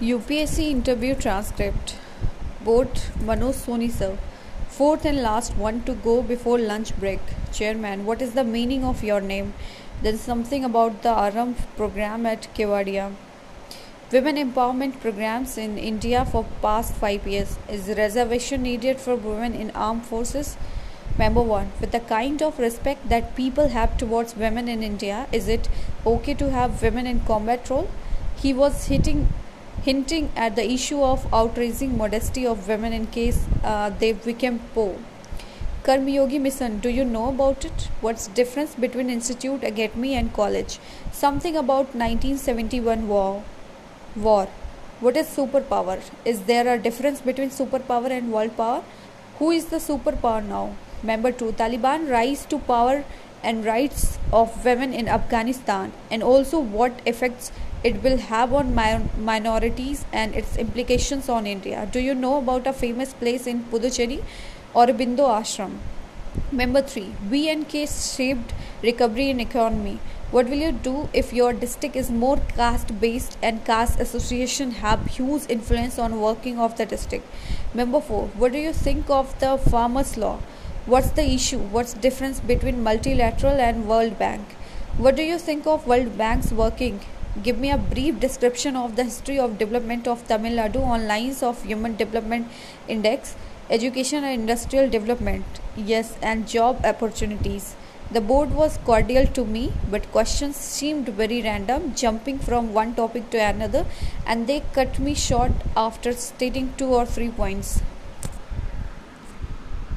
UPSC interview transcript. Board Manoj Soni sir. Fourth and last one to go before lunch break. Chairman, what is the meaning of your name? Then something about the Aarambh program at Kevadia. Women empowerment programs in India for past five years. Is reservation needed for women in armed forces? Member 1. With the kind of respect that people have towards women in India, is it okay to have women in combat role? He was hitting hinting at the issue of outraging modesty of women in case uh, they became poor. Karmyogi Mission, do you know about it? What's difference between institute, academy and college? Something about 1971 war. War. What is superpower? Is there a difference between superpower and world power? Who is the superpower now? Member 2. Taliban rise to power and rights of women in Afghanistan and also what effects it will have on minorities and its implications on India. Do you know about a famous place in Puducherry, Aurobindo Ashram? Member 3. BNK shaped recovery in economy. What will you do if your district is more caste based and caste association have huge influence on working of the district? Member 4. What do you think of the farmers law? What's the issue? What's difference between multilateral and World Bank? What do you think of World Bank's working? Give me a brief description of the history of development of Tamil Nadu on lines of Human Development Index, education and industrial development, yes, and job opportunities. The board was cordial to me, but questions seemed very random, jumping from one topic to another, and they cut me short after stating two or three points.